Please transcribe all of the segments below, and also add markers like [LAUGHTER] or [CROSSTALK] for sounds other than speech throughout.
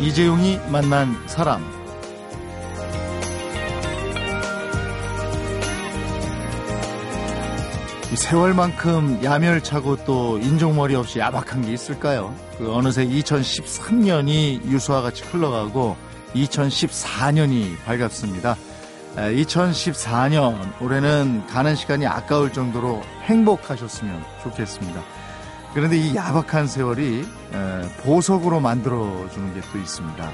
이재용이 만난 사람 세월만큼 야멸차고 또 인종머리 없이 야박한 게 있을까요? 그 어느새 2013년이 유수와 같이 흘러가고 2014년이 밝았습니다. 2014년 올해는 가는 시간이 아까울 정도로 행복하셨으면 좋겠습니다. 그런데 이 야박한 세월이 보석으로 만들어주는 게 또 있습니다.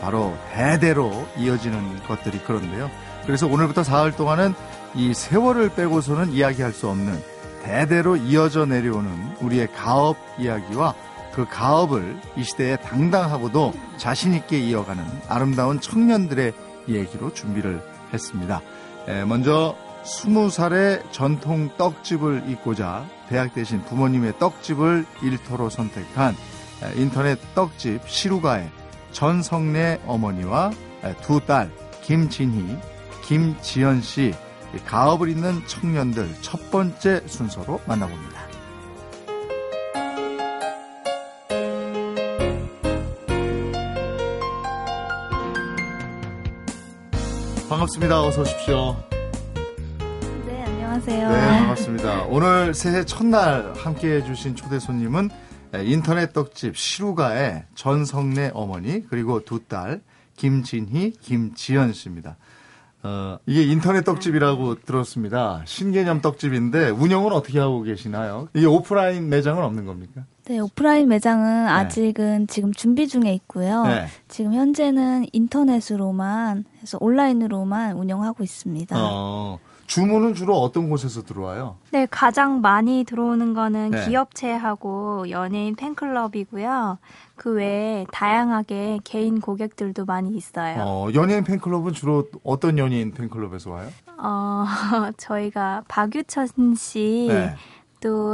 바로 대대로 이어지는 것들이 그런데요. 그래서 오늘부터 사흘 동안은 이 세월을 빼고서는 이야기할 수 없는 대대로 이어져 내려오는 우리의 가업 이야기와 그 가업을 이 시대에 당당하고도 자신있게 이어가는 아름다운 청년들의 얘기로 준비를 했습니다. 먼저 스무 살의 전통 떡집을 잇고자 대학 대신 부모님의 떡집을 일터로 선택한 인터넷 떡집 시루가의 전성래 어머니와 두 딸 김진희, 김지연 씨 가업을 잇는 청년들 첫 번째 순서로 만나봅니다. 반갑습니다. 어서 오십시오. 네, 안녕하세요. 네, 반갑습니다. 오늘 새해 첫날 함께 해주신 초대 손님은 인터넷 떡집 시루가의 전성래 어머니 그리고 두 딸 김진희, 김지연 씨입니다. 어, 이게 인터넷 떡집이라고 들었습니다. 신개념 떡집인데 운영은 어떻게 하고 계시나요? 이게 오프라인 매장은 없는 겁니까? 네, 오프라인 매장은 네. 아직은 지금 준비 중에 있고요. 네. 지금 현재는 인터넷으로만 해서 온라인으로만 운영하고 있습니다. 어, 주문은 주로 어떤 곳에서 들어와요? 네, 가장 많이 들어오는 거는 네. 기업체하고 연예인 팬클럽이고요. 그 외에 다양하게 개인 고객들도 많이 있어요. 어, 연예인 팬클럽은 주로 어떤 연예인 팬클럽에서 와요? 어, [LAUGHS] 저희가 박유천 씨도 네.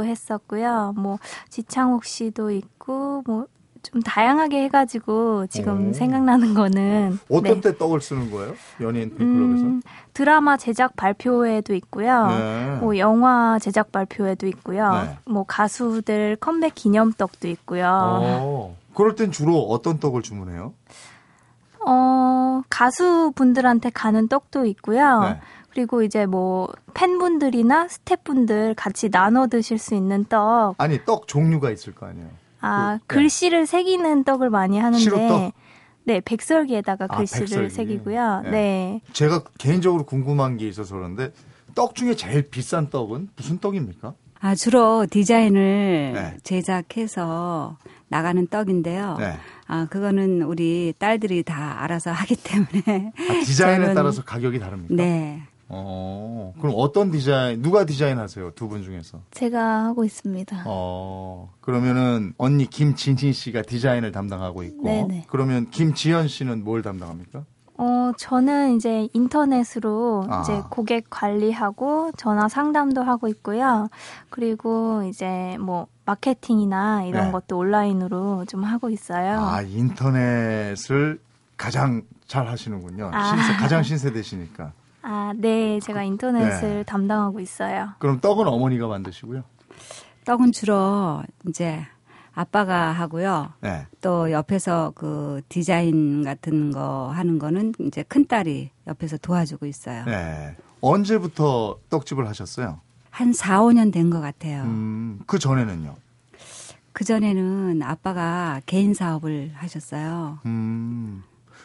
했었고요. 뭐 지창욱 씨도 있고 뭐 좀 다양하게 해가지고 지금 오. 생각나는 거는 [LAUGHS] 어떤 네. 때 떡을 쓰는 거예요? 연예인 팬클럽에서? 음, 드라마 제작 발표회도 있고요. 네. 뭐 영화 제작 발표회도 있고요. 네. 뭐 가수들 컴백 기념 떡도 있고요. 오. 그럴 땐 주로 어떤 떡을 주문해요? 어, 가수분들한테 가는 떡도 있고요. 네. 그리고 이제 뭐 팬분들이나 스태프분들 같이 나눠 드실 수 있는 떡. 아니, 떡 종류가 있을 거 아니에요. 아, 그, 글씨를 새기는 떡을 많이 하는데 네, 백설기에다가 아, 글씨를 백설기. 새기고요. 네. 네. 제가 개인적으로 궁금한 게 있어서 그런데 떡 중에 제일 비싼 떡은 무슨 떡입니까? 아, 주로 디자인을 네. 제작해서 나가는 떡인데요. 네. 아, 그거는 우리 딸들이 다 알아서 하기 [LAUGHS] 때문에. 아, 디자인에 저는, 따라서 가격이 다릅니까? 네. 어, 그럼 어떤 디자인, 누가 디자인 하세요? 두 분 중에서? 제가 하고 있습니다. 어, 그러면은 언니 김진희 씨가 디자인을 담당하고 있고. 네네. 그러면 김지연 씨는 뭘 담당합니까? 어, 저는 이제 인터넷으로 아. 이제 고객 관리하고 전화 상담도 하고 있고요. 그리고 이제 뭐 마케팅이나 이런 네. 것도 온라인으로 좀 하고 있어요. 아, 인터넷을 가장 잘 하시는군요. 아. 신세, 가장 신세대시니까. 아, 네. 제가 인터넷을 네. 담당하고 있어요. 그럼 떡은 어머니가 만드시고요? 떡은 주로 이제 아빠가 하고요. 네. 또 옆에서 그 디자인 같은 거 하는 거는 이제 큰 딸이 옆에서 도와주고 있어요. 네. 언제부터 떡집을 하셨어요? 한 4, 5년 된 것 같아요. 음, 그 전에는요? 그 전에는 아빠가 개인 사업을 하셨어요. 음.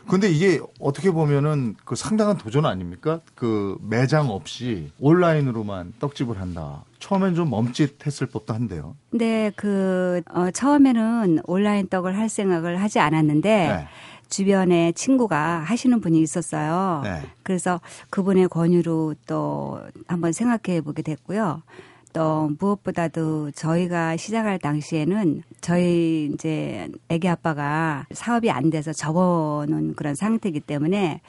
근데 이게 어떻게 보면은 그 상당한 도전 아닙니까? 그 매장 없이 온라인으로만 떡집을 한다. 처음엔 좀 멈칫했을 법도 한데요. 네, 그 어, 처음에는 온라인 떡을 할 생각을 하지 않았는데 네. 주변에 친구가 하시는 분이 있었어요. 네. 그래서 그분의 권유로 또 한번 생각해 보게 됐고요. 또 무엇보다도 저희가 시작할 당시에는 저희 이제 애기 아빠가 사업이 안 돼서 접어놓은 그런 상태이기 때문에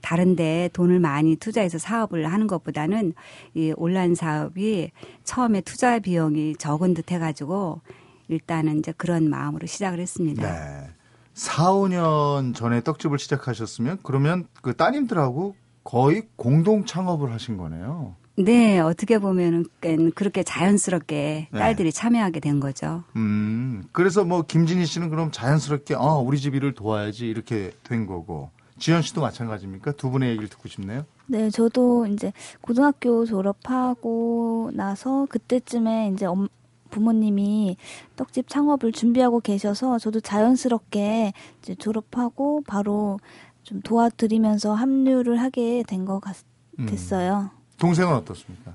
다른데 돈을 많이 투자해서 사업을 하는 것보다는 이 온라인 사업이 처음에 투자 비용이 적은 듯 해가지고 일단은 이제 그런 마음으로 시작을 했습니다. 네. 4, 5년 전에 떡집을 시작하셨으면 그러면 그 따님들하고 거의 공동 창업을 하신 거네요. 네, 어떻게 보면은 그렇게 자연스럽게 네. 딸들이 네. 참여하게 된 거죠. 음, 그래서 뭐 김진희 씨는 그럼 자연스럽게 어, 우리 집 일을 도와야지 이렇게 된 거고 지현 씨도 마찬가지입니까? 두 분의 얘기를 듣고 싶네요. 네, 저도 이제 고등학교 졸업하고 나서 그때쯤에 이제 엄, 부모님이 떡집 창업을 준비하고 계셔서 저도 자연스럽게 이제 졸업하고 바로 좀 도와드리면서 합류를 하게 된것 음. 됐어요. 음. 동생은 어떻습니까?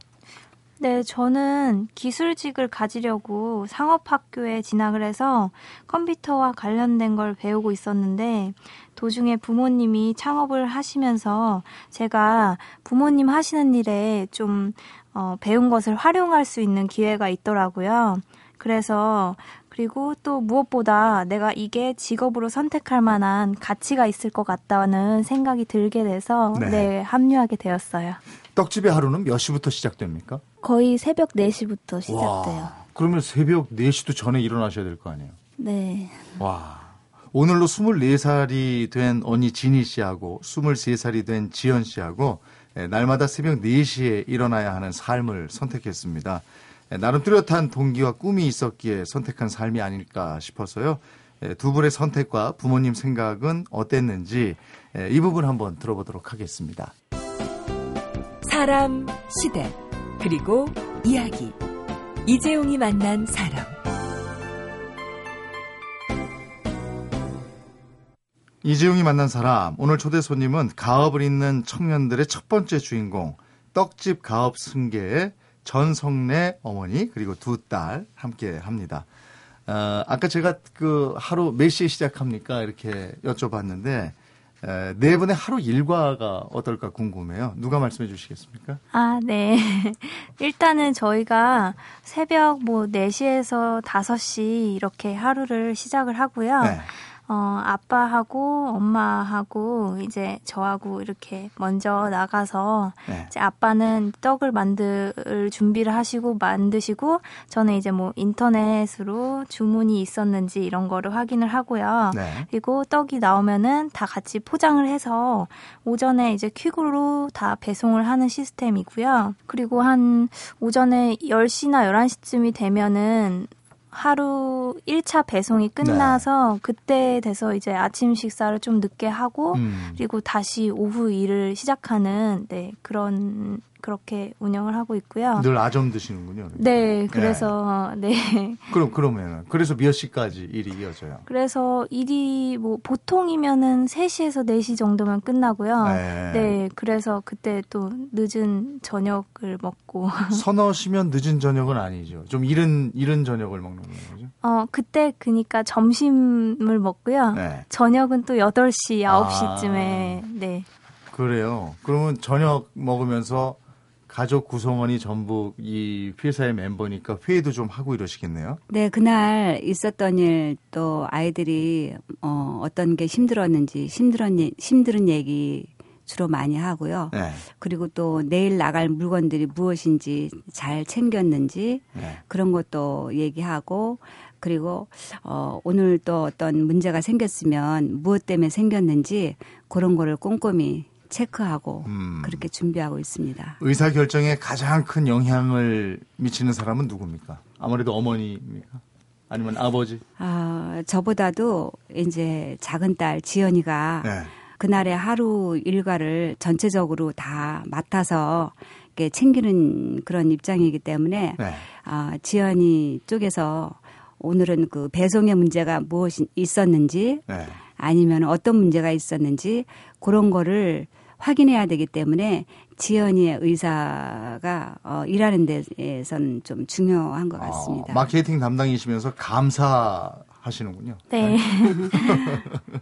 네, 저는 기술직을 가지려고 상업학교에 진학을 해서 컴퓨터와 관련된 걸 배우고 있었는데 도중에 부모님이 창업을 하시면서 제가 부모님 하시는 일에 좀 어, 배운 것을 활용할 수 있는 기회가 있더라고요. 그래서 그리고 또 무엇보다 내가 이게 직업으로 선택할 만한 가치가 있을 것 같다는 생각이 들게 돼서 네, 네 합류하게 되었어요. 떡집의 하루는 몇 시부터 시작됩니까? 거의 새벽 4시부터 시작돼요. 와, 그러면 새벽 4시도 전에 일어나셔야 될 거 아니에요? 네. 와. 오늘로 24살이 된 언니 진희 씨하고 23살이 된 지연 씨하고 예, 날마다 새벽 4시에 일어나야 하는 삶을 선택했습니다. 예, 나름 뚜렷한 동기와 꿈이 있었기에 선택한 삶이 아닐까 싶어서요. 예, 두 분의 선택과 부모님 생각은 어땠는지 이 부분 한번 들어보도록 하겠습니다. 사람, 시대, 그리고 이야기. 이재용이 만난 사람. 이재용이 만난 사람. 오늘 초대 손님은 가업을 잇는 청년들의 첫 번째 주인공, 떡집 가업 승계의 전성래 어머니 그리고 두 딸 함께 합니다. 어, 아까 제가 그 하루 몇 시에 시작합니까? 이렇게 여쭤봤는데 에, 네 분의 하루 일과가 어떨까 궁금해요. 누가 말씀해 주시겠습니까? 아, 네. [LAUGHS] 일단은 저희가 새벽 뭐 4시에서 5시 이렇게 하루를 시작을 하고요. 네. 어, 아빠하고 엄마하고 이제 저하고 이렇게 먼저 나가서 네. 이제 아빠는 떡을 만들 준비를 하시고 만드시고 저는 이제 뭐 인터넷으로 주문이 있었는지 이런 거를 확인을 하고요. 네. 그리고 떡이 나오면은 다 같이 포장을 해서 오전에 이제 퀵으로 다 배송을 하는 시스템이고요. 그리고 한 오전에 10시나 11시쯤이 되면은 하루 1차 배송이 끝나서 네. 그때 돼서 이제 아침 식사를 좀 늦게 하고 음. 그리고 다시 오후 일을 시작하는 네, 그런 그렇게 운영을 하고 있고요. 늘 아점 드시는군요. 네, 그래서 네. 네. 그럼 그러면 그래서 몇 시까지 일이 이어져요? 그래서 일이 뭐 보통이면은 3시에서 4시 정도면 끝나고요. 네. 네 그래서 그때 또 늦은 저녁을 먹고 [LAUGHS] 서너 시면 늦은 저녁은 아니죠. 좀 이른 이른 저녁을 먹는 거죠. 어, 그때 그니까 점심을 먹고요. 네. 저녁은 또 8시, 9시쯤에 아. 네. 그래요. 그러면 저녁 먹으면서 가족 구성원이 전부 이 회사의 멤버니까 회의도 좀 하고 이러시겠네요. 네, 그날 있었던 일 또 아이들이 어, 어떤 게 힘들었는지 힘들은 힘들은 얘기 주로 많이 하고요. 네. 그리고 또 내일 나갈 물건들이 무엇인지 잘 챙겼는지 네. 그런 것도 얘기하고 그리고 어 오늘 또 어떤 문제가 생겼으면 무엇 때문에 생겼는지 그런 거를 꼼꼼히 체크하고 음. 그렇게 준비하고 있습니다. 의사 결정에 가장 큰 영향을 미치는 사람은 누굽니까? 아무래도 어머니입니까? 아니면 아버지? 아 저보다도 이제 작은 딸 지연이가 네. 그날의 하루 일과를 전체적으로 다 맡아서 이렇게 챙기는 그런 입장이기 때문에 네. 아, 지연이 쪽에서 오늘은 그 배송의 문제가 무엇이 있었는지 네. 아니면 어떤 문제가 있었는지 그런 거를 확인해야 되기 때문에 지연이의 의사가 어, 일하는 데에서는 좀 중요한 것 같습니다. 어, 마케팅 담당이시면서 감사하시는군요. 네. [LAUGHS]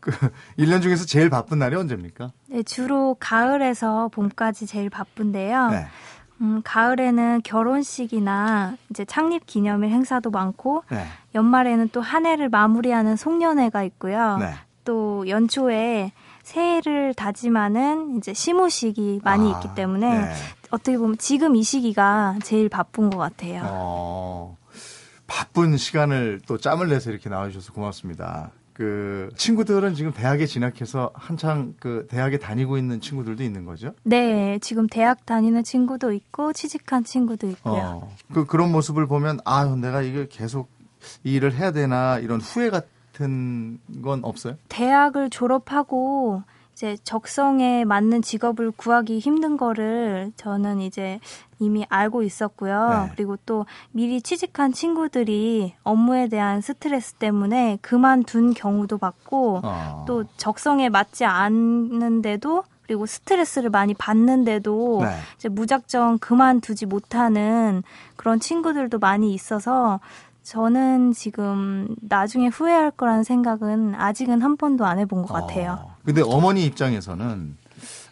그 1년 중에서 제일 바쁜 날이 언제입니까? 네, 주로 가을에서 봄까지 제일 바쁜데요. 네. 음, 가을에는 결혼식이나 이제 창립 기념일 행사도 많고 네. 연말에는 또 한 해를 마무리하는 송년회가 있고요. 네. 또 연초에 새해를 다짐하는 이제 시무식이 많이 아, 있기 때문에 네. 어떻게 보면 지금 이 시기가 제일 바쁜 것 같아요. 어, 바쁜 시간을 또 짬을 내서 이렇게 나와주셔서 고맙습니다. 그 친구들은 지금 대학에 진학해서 한창 그 대학에 다니고 있는 친구들도 있는 거죠? 네, 지금 대학 다니는 친구도 있고 취직한 친구도 있고요. 어, 그 그런 모습을 보면 아, 내가 이게 계속 이 일을 해야 되나 이런 후회 같은 건 없어요? 대학을 졸업하고 이제 적성에 맞는 직업을 구하기 힘든 거를 저는 이제 이미 알고 있었고요. 네. 그리고 또 미리 취직한 친구들이 업무에 대한 스트레스 때문에 그만둔 경우도 봤고 어. 또 적성에 맞지 않는데도 그리고 스트레스를 많이 받는데도 네. 이제 무작정 그만두지 못하는 그런 친구들도 많이 있어서 저는 지금 나중에 후회할 거라는 생각은 아직은 한 번도 안 해본 것 같아요. 어. 근데 어머니 입장에서는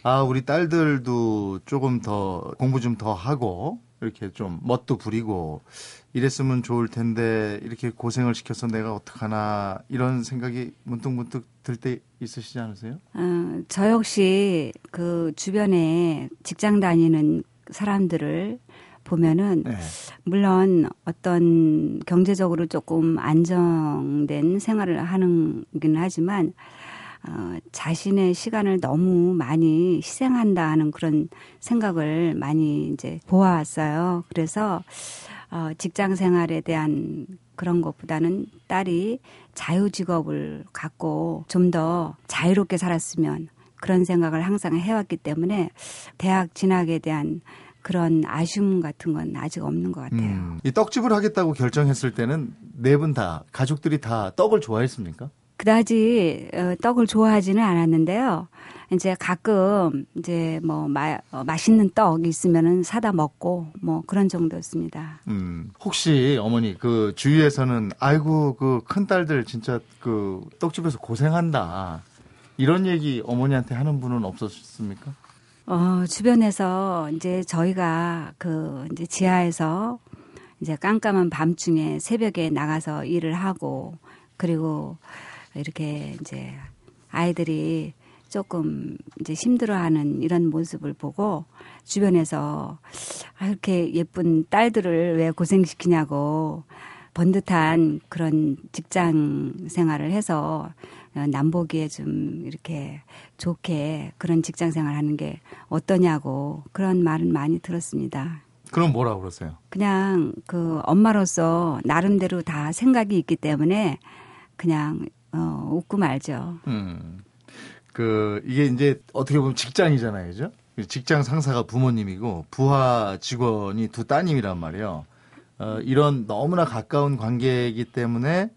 아, 우리 딸들도 조금 더 공부 좀 더 하고 이렇게 좀 멋도 부리고 이랬으면 좋을 텐데 이렇게 고생을 시켜서 내가 어떡하나 이런 생각이 문득문득 들 때 있으시지 않으세요? 어, 저 역시 그 주변에 직장 다니는 사람들을 보면은 네. 물론 어떤 경제적으로 조금 안정된 생활을 하는긴 하지만 어, 자신의 시간을 너무 많이 희생한다 하는 그런 생각을 많이 이제 보아왔어요. 그래서 어, 직장 생활에 대한 그런 것보다는 딸이 자유 직업을 갖고 좀 더 자유롭게 살았으면 그런 생각을 항상 해왔기 때문에 대학 진학에 대한 그런 아쉬움 같은 건 아직 없는 것 같아요. 음, 이 떡집을 하겠다고 결정했을 때는 네 분 다 가족들이 다 떡을 좋아했습니까? 그다지 어, 떡을 좋아하지는 않았는데요. 이제 가끔 이제 뭐 마, 어, 맛있는 떡 있으면은 사다 먹고 뭐 그런 정도였습니다. 음, 혹시 어머니 그 주위에서는 아이고 그큰 딸들 진짜 그 떡집에서 고생한다 이런 얘기 어머니한테 하는 분은 없었습니까? 어, 주변에서 이제 저희가 그 이제 지하에서 이제 깜깜한 밤중에 새벽에 나가서 일을 하고 그리고 이렇게 이제 아이들이 조금 이제 힘들어하는 이런 모습을 보고 주변에서 아, 이렇게 예쁜 딸들을 왜 고생시키냐고 번듯한 그런 직장 생활을 해서 어, 남보기에 좀 이렇게 좋게 그런 직장 생활 하는 게 어떠냐고 그런 말은 많이 들었습니다. 그럼 뭐라고 그러세요? 그냥 그 엄마로서 나름대로 다 생각이 있기 때문에 그냥 어, 웃고 말죠. 음. 그 이게 이제 어떻게 보면 직장이잖아요, 그죠? 직장 상사가 부모님이고 부하 직원이 두 따님이란 말이에요. 어, 이런 너무나 가까운 관계이기 때문에 어,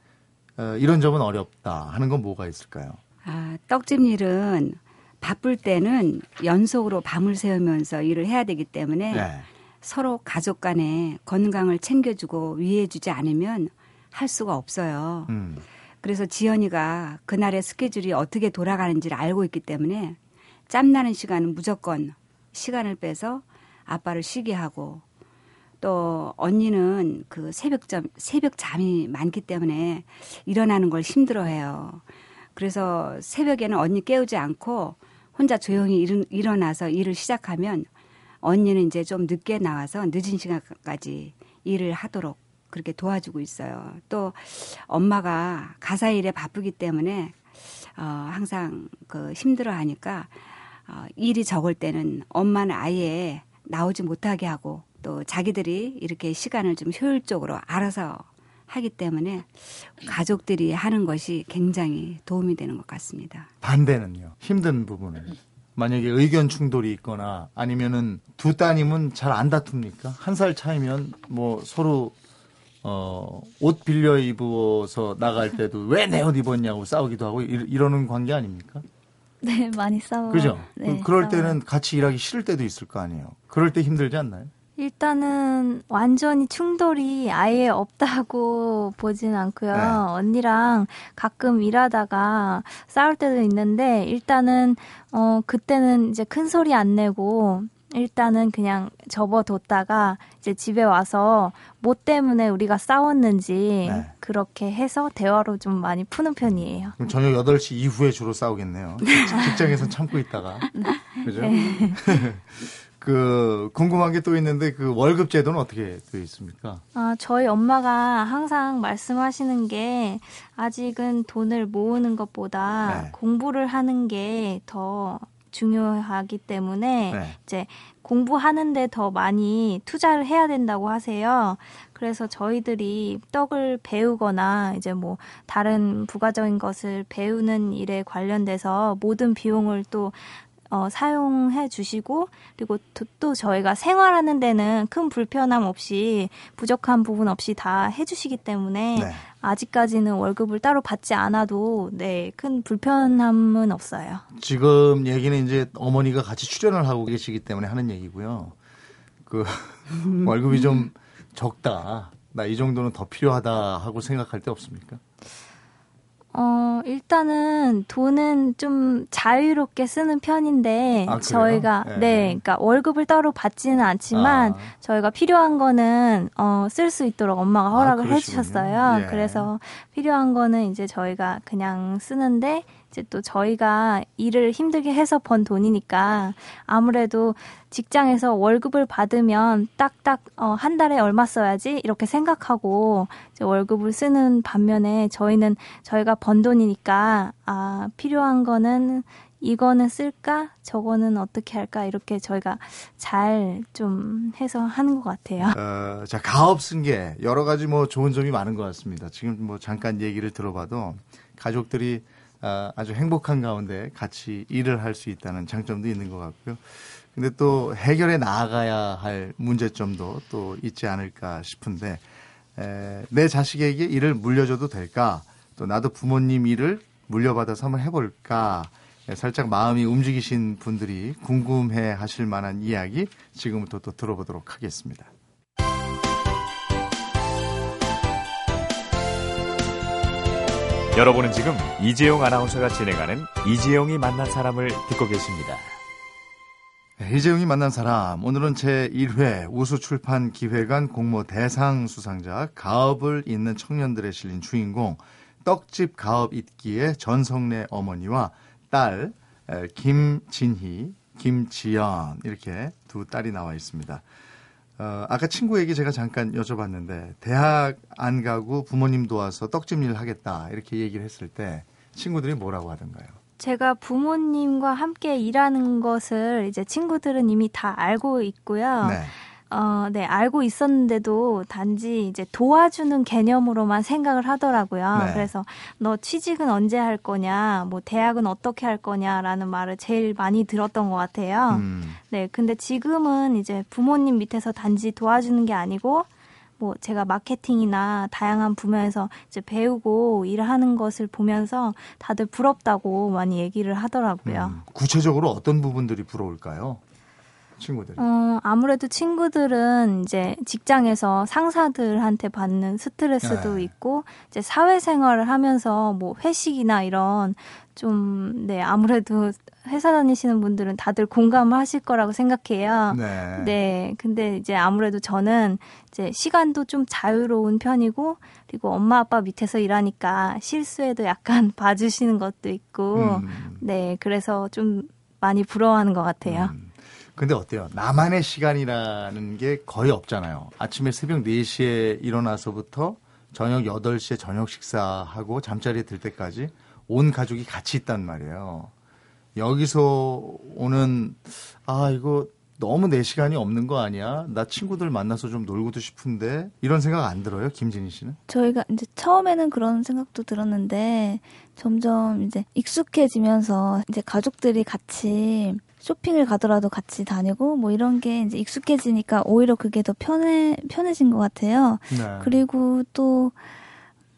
이런 점은 어렵다 하는 건 뭐가 있을까요? 아, 떡집 일은 바쁠 때는 연속으로 밤을 새우면서 일을 해야 되기 때문에 네. 서로 가족 간에 건강을 챙겨주고 위해주지 않으면 할 수가 없어요. 음. 그래서 지연이가 그날의 스케줄이 어떻게 돌아가는지를 알고 있기 때문에 짬나는 시간은 무조건 시간을 빼서 아빠를 쉬게 하고 또 언니는 그 새벽잠 새벽 잠이 많기 때문에 일어나는 걸 힘들어해요. 그래서 새벽에는 언니 깨우지 않고 혼자 조용히 일, 일어나서 일을 시작하면 언니는 이제 좀 늦게 나와서 늦은 시간까지 일을 하도록 그렇게 도와주고 있어요. 또 엄마가 가사 일에 바쁘기 때문에 어, 항상 그 힘들어 하니까 어, 일이 적을 때는 엄마는 아예 나오지 못하게 하고 또 자기들이 이렇게 시간을 좀 효율적으로 알아서 하기 때문에 가족들이 하는 것이 굉장히 도움이 되는 것 같습니다. 반대는요. 힘든 부분은 만약에 의견 충돌이 있거나 아니면은 두 따님은 잘 안 다툽니까? 한 살 차이면 뭐 서로 어, 옷 빌려 입어서 나갈 때도 왜 내 옷 입었냐고 싸우기도 하고 이, 러는 관계 아닙니까? 네, 많이 싸워요. 그죠? 네, 그럴 싸워요. 때는 같이 일하기 싫을 때도 있을 거 아니에요. 그럴 때 힘들지 않나요? 일단은 완전히 충돌이 아예 없다고 [LAUGHS] 보진 않고요. 네. 언니랑 가끔 일하다가 싸울 때도 있는데 일단은 어 그때는 이제 큰 소리 안 내고 일단은 그냥 접어뒀다가 이제 집에 와서 뭐 때문에 우리가 싸웠는지 네. 그렇게 해서 대화로 좀 많이 푸는 편이에요. 그럼 저녁 8시 이후에 주로 싸우겠네요. [LAUGHS] 직장에서 참고 있다가. 네. 그죠? 네. [LAUGHS] 그 궁금한 게 또 있는데 그 월급 제도는 어떻게 되어 있습니까? 아, 저희 엄마가 항상 말씀하시는 게 아직은 돈을 모으는 것보다 네. 공부를 하는 게 더 중요하기 때문에 네. 이제 공부하는데 더 많이 투자를 해야 된다고 하세요. 그래서 저희들이 떡을 배우거나 이제 뭐 다른 부가적인 것을 배우는 일에 관련돼서 모든 비용을 또 어, 사용해 주시고 그리고 또, 또, 저희가 생활하는 데는 큰 불편함 없이 부족한 부분 없이 다 해주시기 때문에 네. 아직까지는 월급을 따로 받지 않아도 네 큰 불편함은 없어요. 지금 얘기는 이제 어머니가 같이 출연을 하고 계시기 때문에 하는 얘기고요. 그 [LAUGHS] 월급이 좀 적다. 나 이 정도는 더 필요하다 하고 생각할 때 없습니까? 어, 일단은 돈은 좀 자유롭게 쓰는 편인데 아, 저희가 네. 네, 그러니까 월급을 따로 받지는 않지만 아. 저희가 필요한 거는 어, 쓸 수 있도록 엄마가 아, 허락을 아, 해 주셨어요. 예. 그래서 필요한 거는 이제 저희가 그냥 쓰는데 이제 또 저희가 일을 힘들게 해서 번 돈이니까 아무래도 직장에서 월급을 받으면 딱딱 어, 한 달에 얼마 써야지 이렇게 생각하고 월급을 쓰는 반면에 저희는 저희가 번 돈이니까 아 필요한 거는 이거는 쓸까 저거는 어떻게 할까 이렇게 저희가 잘 좀 해서 하는 것 같아요. 어, 자 가업 쓴게 여러 가지 뭐 좋은 점이 많은 것 같습니다. 지금 뭐 잠깐 얘기를 들어봐도 가족들이 아, 아주 행복한 가운데 같이 일을 할 수 있다는 장점도 있는 것 같고요. 근데 또 해결해 나아가야 할 문제점도 또 있지 않을까 싶은데 에, 내 자식에게 일을 물려줘도 될까? 또 나도 부모님 일을 물려받아서 한번 해볼까? 에, 살짝 마음이 움직이신 분들이 궁금해 하실 만한 이야기 지금부터 또 들어보도록 하겠습니다. 여러분은 지금 이재용 아나운서가 진행하는 이재용이 만난 사람을 듣고 계십니다. 네, 이재용이 만난 사람 오늘은 제1회 우수출판 기획안 공모 대상 수상자 가업을 잇는 청년들의 실린 주인공 떡집 가업 잇기의 전성래 어머니와 딸 김진희, 김지연 이렇게 두 딸이 나와 있습니다. 어, 아까 친구 얘기 제가 잠깐 여쭤봤는데 대학 안 가고 부모님 도와서 떡집 일 하겠다 이렇게 얘기를 했을 때 친구들이 뭐라고 하던가요? 제가 부모님과 함께 일하는 것을 이제 친구들은 이미 다 알고 있고요. 네. 어, 네, 알고 있었는데도 단지 이제 도와주는 개념으로만 생각을 하더라고요. 네. 그래서 너 취직은 언제 할 거냐, 뭐 대학은 어떻게 할 거냐라는 말을 제일 많이 들었던 것 같아요. 음. 네, 근데 지금은 이제 부모님 밑에서 단지 도와주는 게 아니고 뭐 제가 마케팅이나 다양한 부면에서 이제 배우고 일을 하는 것을 보면서 다들 부럽다고 많이 얘기를 하더라고요. 음, 구체적으로 어떤 부분들이 부러울까요? 친구들? 어, 아무래도 친구들은 이제 직장에서 상사들한테 받는 스트레스도 네. 있고, 이제 사회생활을 하면서 뭐 회식이나 이런 좀, 네, 아무래도 회사 다니시는 분들은 다들 공감을 하실 거라고 생각해요. 네. 네. 근데 이제 아무래도 저는 이제 시간도 좀 자유로운 편이고, 그리고 엄마 아빠 밑에서 일하니까 실수에도 약간 [LAUGHS] 봐주시는 것도 있고, 음. 네. 그래서 좀 많이 부러워하는 것 같아요. 음. 근데 어때요? 나만의 시간이라는 게 거의 없잖아요. 아침에 새벽 4시에 일어나서부터 저녁 8시에 저녁 식사하고 잠자리에 들 때까지 온 가족이 같이 있단 말이에요. 여기서 오는, 아, 이거 너무 내 시간이 없는 거 아니야? 나 친구들 만나서 좀 놀고도 싶은데 이런 생각 안 들어요, 김진희 씨는? 저희가 이제 처음에는 그런 생각도 들었는데 점점 이제 익숙해지면서 이제 가족들이 같이 쇼핑을 가더라도 같이 다니고 뭐 이런 게 이제 익숙해지니까 오히려 그게 더 편해 편해진 것 같아요. 네. 그리고 또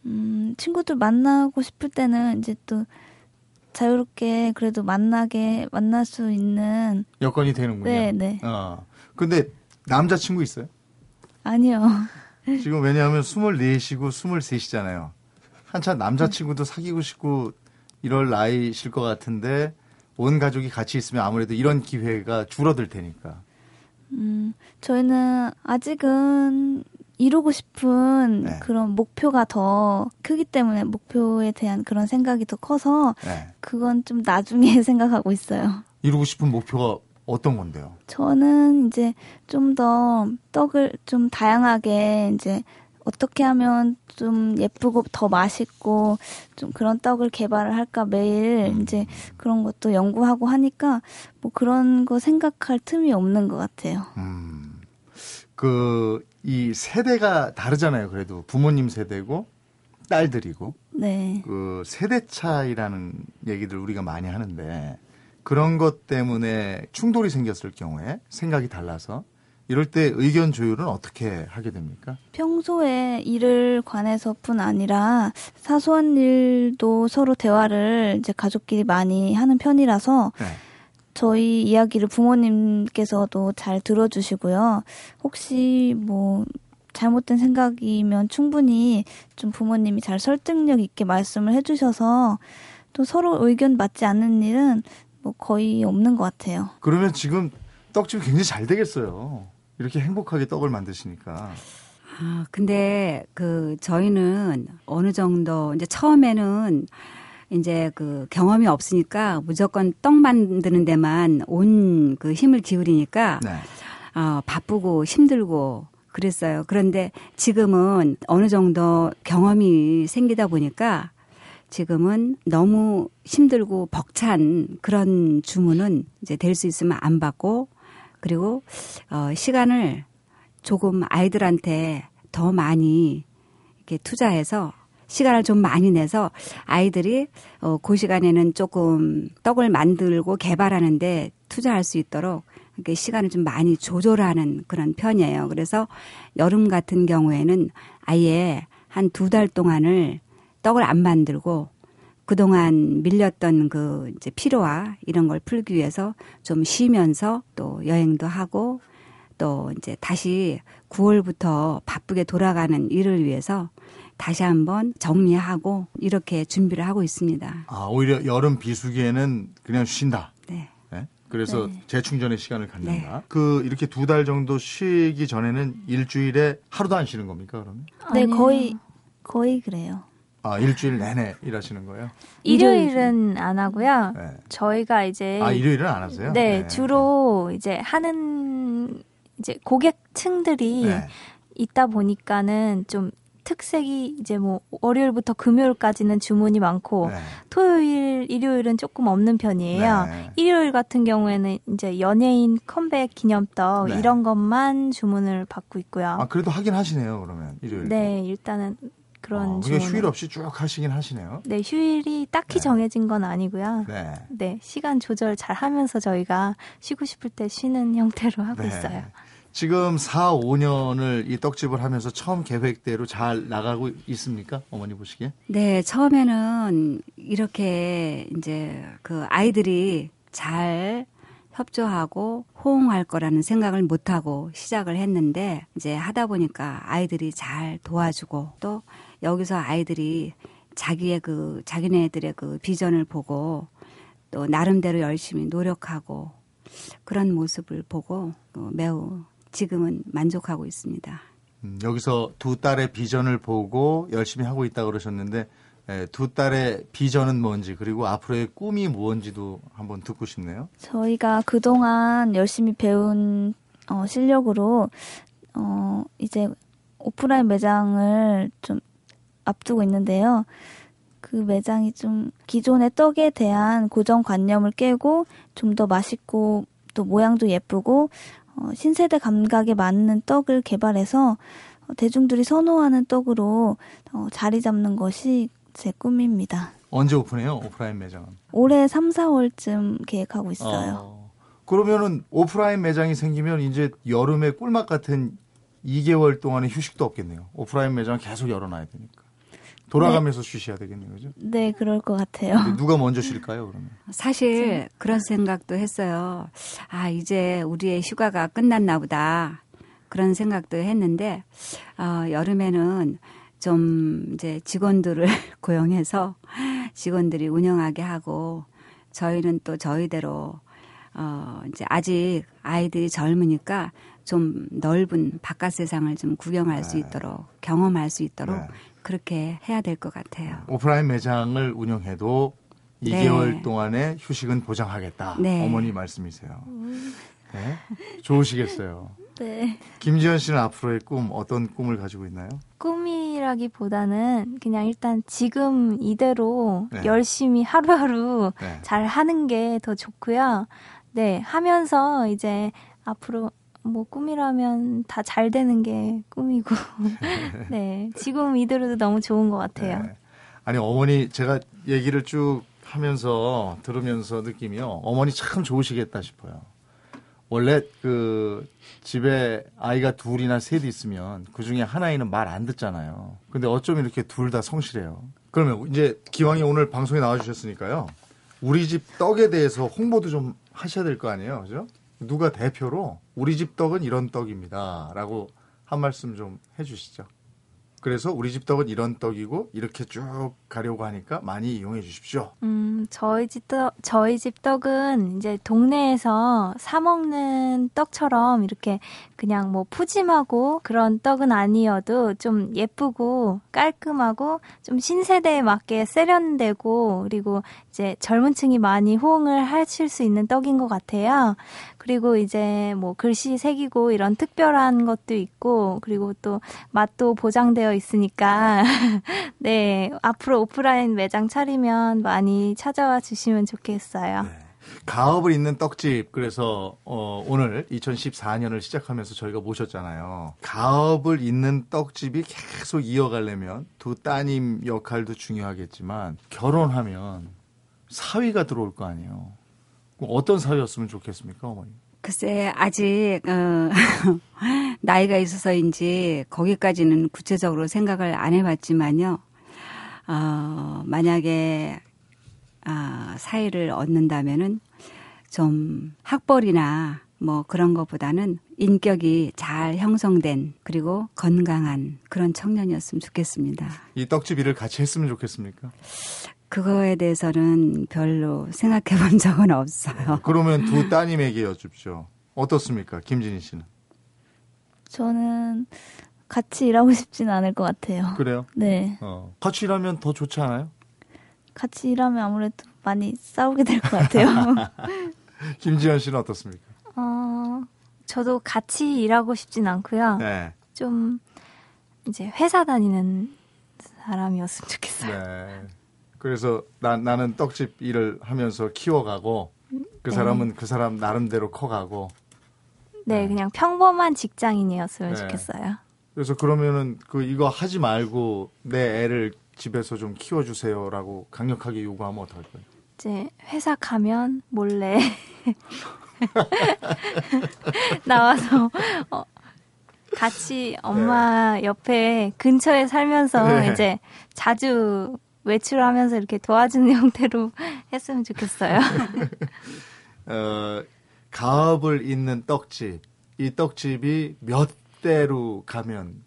음, 친구들 만나고 싶을 때는 이제 또 자유롭게 그래도 만나게 만날 수 있는 여건이 되는군요. 네, 네. 어. 근데 남자 친구 있어요? 아니요. [LAUGHS] 지금 왜냐하면 24시고 23시잖아요. 한참 남자친구도 사귀고 싶고 이럴 나이실 것 같은데 온 가족이 같이 있으면 아무래도 이런 기회가 줄어들 테니까. 음, 저희는 아직은 이루고 싶은 네. 그런 목표가 더 크기 때문에 목표에 대한 그런 생각이 더 커서 네. 그건 좀 나중에 [LAUGHS] 생각하고 있어요. 이루고 싶은 목표가 어떤 건데요? 저는 이제 좀 더 떡을 좀 다양하게 이제 어떻게 하면 좀 예쁘고 더 맛있고 좀 그런 떡을 개발을 할까 매일 음. 이제 그런 것도 연구하고 하니까 뭐 그런 거 생각할 틈이 없는 것 같아요. 음. 그, 이 세대가 다르잖아요. 그래도 부모님 세대고 딸들이고. 네. 그 세대 차이라는 얘기들 우리가 많이 하는데 그런 것 때문에 충돌이 생겼을 경우에 생각이 달라서 이럴 때 의견 조율은 어떻게 하게 됩니까? 평소에 일을 관해서뿐 아니라 사소한 일도 서로 대화를 이제 가족끼리 많이 하는 편이라서 네. 저희 이야기를 부모님께서도 잘 들어주시고요. 혹시 뭐 잘못된 생각이면 충분히 좀 부모님이 잘 설득력 있게 말씀을 해주셔서 또 서로 의견 맞지 않는 일은 뭐 거의 없는 것 같아요. 그러면 지금 떡집이 굉장히 잘 되겠어요. 이렇게 행복하게 떡을 만드시니까. 아, 근데 그 저희는 어느 정도 이제 처음에는 이제 그 경험이 없으니까 무조건 떡 만드는 데만 온 그 힘을 기울이니까 네. 어, 바쁘고 힘들고 그랬어요. 그런데 지금은 어느 정도 경험이 생기다 보니까 지금은 너무 힘들고 벅찬 그런 주문은 이제 될 수 있으면 안 받고 그리고 어 시간을 조금 아이들한테 더 많이 이렇게 투자해서 시간을 좀 많이 내서 아이들이 어 그 시간에는 조금 떡을 만들고 개발하는데 투자할 수 있도록 이렇게 시간을 좀 많이 조절하는 그런 편이에요. 그래서 여름 같은 경우에는 아예 한 두 달 동안을 떡을 안 만들고 그동안 밀렸던 그 이제 피로와 이런 걸 풀기 위해서 좀 쉬면서 또 여행도 하고 또 이제 다시 9월부터 바쁘게 돌아가는 일을 위해서 다시 한번 정리하고 이렇게 준비를 하고 있습니다. 아, 오히려 여름 비수기에는 그냥 쉬신다. 그래서 네. 재충전의 시간을 갖는다. 네. 그 이렇게 두 달 정도 쉬기 전에는 일주일에 하루도 안 쉬는 겁니까 그러면? 네, 거의 거의 그래요. 아 일주일 내내 일하시는 거예요? 일요일은 안 하고요. 네. 저희가 이제 아 일요일은 안 하세요? 네, 네. 주로 이제 하는 이제 고객층들이 네. 있다 보니까는 좀 특색이 이제 뭐 월요일부터 금요일까지는 주문이 많고 네. 토요일, 일요일은 조금 없는 편이에요. 네. 일요일 같은 경우에는 이제 연예인 컴백 기념떡 네. 이런 것만 주문을 받고 있고요. 아 그래도 하긴 하시네요. 그러면 일요일. 네, 일단은 그런 어, 그게 휴일 없이 쭉 하시긴 하시네요. 네, 휴일이 딱히 네. 정해진 건 아니고요. 네. 네, 시간 조절 잘 하면서 저희가 쉬고 싶을 때 쉬는 형태로 하고 네. 있어요. 지금 4, 5년을 이 떡집을 하면서 처음 계획대로 잘 나가고 있습니까? 어머니 보시기에? 네, 처음에는 이렇게 이제 그 아이들이 잘 협조하고 호응할 거라는 생각을 못 하고 시작을 했는데 이제 하다 보니까 아이들이 잘 도와주고 또 여기서 아이들이 자기의 그 자기네들의 그 비전을 보고 또 나름대로 열심히 노력하고 그런 모습을 보고 매우 지금은 만족하고 있습니다. 음, 여기서 두 딸의 비전을 보고 열심히 하고 있다 그러셨는데 에, 예, 두 딸의 비전은 뭔지 그리고 앞으로의 꿈이 뭔지도 한번 듣고 싶네요. 저희가 그동안 열심히 배운 어, 실력으로 어, 이제 오프라인 매장을 좀 앞두고 있는데요. 그 매장이 좀 기존의 떡에 대한 고정관념을 깨고 좀 더 맛있고 또 모양도 예쁘고 어, 신세대 감각에 맞는 떡을 개발해서 어, 대중들이 선호하는 떡으로 어, 자리 잡는 것이 제 꿈입니다. 언제 오픈해요? 오프라인 매장은? 올해 3, 4월쯤 계획하고 있어요. 어, 그러면은 오프라인 매장이 생기면 이제 여름에 꿀맛 같은 2개월 동안의 휴식도 없겠네요. 오프라인 매장 계속 열어놔야 되니까. 돌아가면서 네. 쉬셔야 되겠네요, 그죠? 네, 그럴 것 같아요. 누가 먼저 쉴까요, 그러면? 사실 그런 생각도 했어요. 아, 이제 우리의 휴가가 끝났나 보다. 그런 생각도 했는데, 어, 여름에는 좀 이제 직원들을 [LAUGHS] 고용해서 직원들이 운영하게 하고, 저희는 또 저희대로, 어, 이제 아직 아이들이 젊으니까 좀 넓은 바깥 세상을 좀 구경할 네. 수 있도록, 경험할 수 있도록 네. 그렇게 해야 될 것 같아요. 오프라인 매장을 운영해도 2개월 네. 동안의 휴식은 보장하겠다. 네. 어머니 말씀이세요. 네? 좋으시겠어요. 네. 김지현 씨는 앞으로의 꿈 어떤 꿈을 가지고 있나요? 꿈이라기보다는 그냥 일단 지금 이대로 네. 열심히 하루하루 네. 잘 하는 게 더 좋고요. 네, 하면서 이제 앞으로 뭐 꿈이라면 다 잘 되는 게 꿈이고. [LAUGHS] 네, 지금 이대로도 너무 좋은 것 같아요. 네. 아니 어머니 제가 얘기를 쭉 하면서 들으면서 느낌이요. 어머니 참 좋으시겠다 싶어요. 원래 그 집에 아이가 둘이나 셋 있으면 그 중에 하나이는 말 안 듣잖아요. 근데 어쩜 이렇게 둘 다 성실해요. 그러면 이제 기왕이 오늘 방송에 나와주셨으니까요. 우리 집 떡에 대해서 홍보도 좀 하셔야 될 거 아니에요. 그죠? 누가 대표로 우리 집 떡은 이런 떡입니다. 라고 한 말씀 좀 해주시죠. 그래서 우리 집 떡은 이런 떡이고 이렇게 쭉 가려고 하니까 많이 이용해 주십시오. 음, 저희 집 떡, 저희 집 떡은 이제 동네에서 사 먹는 떡처럼 이렇게 그냥 뭐 푸짐하고 그런 떡은 아니어도 좀 예쁘고 깔끔하고 좀 신세대에 맞게 세련되고 그리고 이제 젊은 층이 많이 호응을 하실 수 있는 떡인 것 같아요. 그리고 이제 뭐 글씨 새기고 이런 특별한 것도 있고 그리고 또 맛도 보장되어 있으니까 [LAUGHS] 네 앞으로 오프라인 매장 차리면 많이 찾아와 주시면 좋겠어요. 네. 가업을 잇는 떡집 그래서 어, 오늘 2014년을 시작하면서 저희가 모셨잖아요. 가업을 잇는 떡집이 계속 이어가려면 두 따님 역할도 중요하겠지만 결혼하면 사위가 들어올 거 아니에요. 어떤 사회였으면 좋겠습니까, 어머니? 글쎄, 아직, 어, [LAUGHS] 나이가 있어서인지 거기까지는 구체적으로 생각을 안 해봤지만요. 어, 만약에, 아, 사회를 얻는다면은 좀 학벌이나 뭐 그런 것보다는 인격이 잘 형성된 그리고 건강한 그런 청년이었으면 좋겠습니다. 이 떡집 일을 같이 했으면 좋겠습니까? 그거에 대해서는 별로 생각해 본 [LAUGHS] 적은 없어요. 그러면 두 따님에게 여쭙죠. 어떻습니까? 김진희 씨는? 저는 같이 일하고 싶지는 않을 것 같아요. 그래요? 네. 어. 같이 일하면 더 좋지 않아요? 같이 일하면 아무래도 많이 싸우게 될 것 같아요. [LAUGHS] 김지현 씨는 어떻습니까? 어, 저도 같이 일하고 싶진 않고요. 네. 좀 이제 회사 다니는 사람이었으면 좋겠어요. 네. 그래서 나, 나는 떡집 일을 하면서 키워가고 그 네. 사람은 그 사람 나름대로 커가고 네, 네. 그냥 평범한 직장인이었으면 네. 좋겠어요. 그래서 그러면은 그 이거 하지 말고 내 애를 집에서 좀 키워주세요라고 강력하게 요구하면 어떨까요? 이제 회사 가면 몰래 [LAUGHS] 나와서 어, 같이 엄마 네. 옆에 근처에 살면서 네. 이제 자주 외출하면서 이렇게 도와주는 [LAUGHS] 형태로 했으면 좋겠어요. [LAUGHS] 어, 가업을 잇는 떡집. 이 떡집이 몇 대로 가면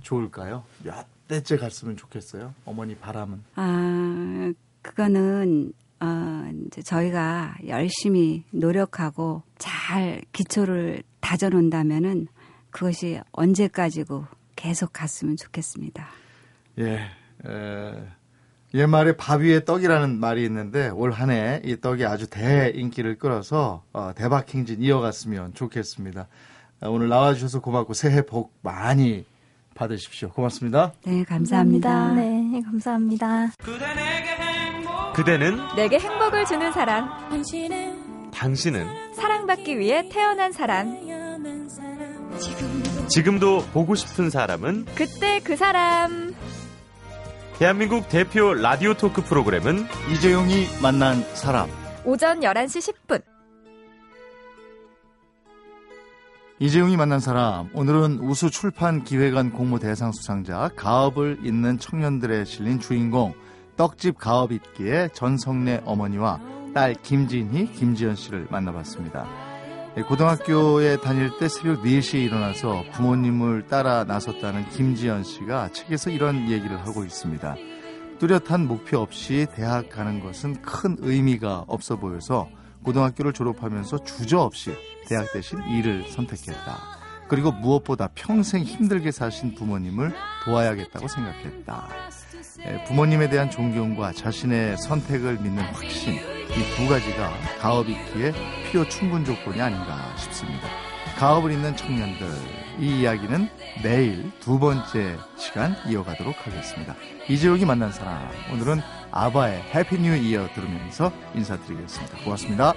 좋을까요? 몇 대째 갔으면 좋겠어요? 어머니 바람은? 아, 그거는 어, 이제 저희가 열심히 노력하고 잘 기초를 다져놓는다면은 그것이 언제까지고 계속 갔으면 좋겠습니다. 예, 에, 옛말에 밥 위에 떡이라는 말이 있는데 올 한 해 이 떡이 아주 대인기를 끌어서 어, 대박 행진 이어갔으면 좋겠습니다. 어, 오늘 나와주셔서 고맙고 새해 복 많이 받으십시오. 고맙습니다. 네, 감사합니다. 네, 감사합니다. 그대는 내게 행복을 주는 사람. 당신은 사랑받기 위해 태어난 사람. 지금도 보고 싶은 사람은 그때 그 사람. 대한민국 대표 라디오 토크 프로그램은 이재용이 만난 사람. 오전 11시 10분. 이재용이 만난 사람. 오늘은 우수 출판 기획안 공모 대상 수상자 가업을 잇는 청년들에 실린 주인공 떡집 가업 잇기의 전성래 어머니와 딸 김진희, 김지연 씨를 만나봤습니다. 예, 고등학교에 다닐 때 새벽 4시에 일어나서 부모님을 따라 나섰다는 김지연 씨가 책에서 이런 얘기를 하고 있습니다. 뚜렷한 목표 없이 대학 가는 것은 큰 의미가 없어 보여서 고등학교를 졸업하면서 주저없이 대학 대신 일을 선택했다. 그리고 무엇보다 평생 힘들게 사신 부모님을 도와야겠다고 생각했다. 예, 부모님에 대한 존경과 자신의 선택을 믿는 확신, 이 두 가지가 가업 잇기에 필요 충분 조건이 아닌가 싶습니다. 가업을 잇는 청년들, 이 이야기는 내일 두 번째 시간 이어가도록 하겠습니다. 이재욱이 만난 사람, 오늘은 아바의 Happy New Year 들으면서 인사드리겠습니다. 고맙습니다.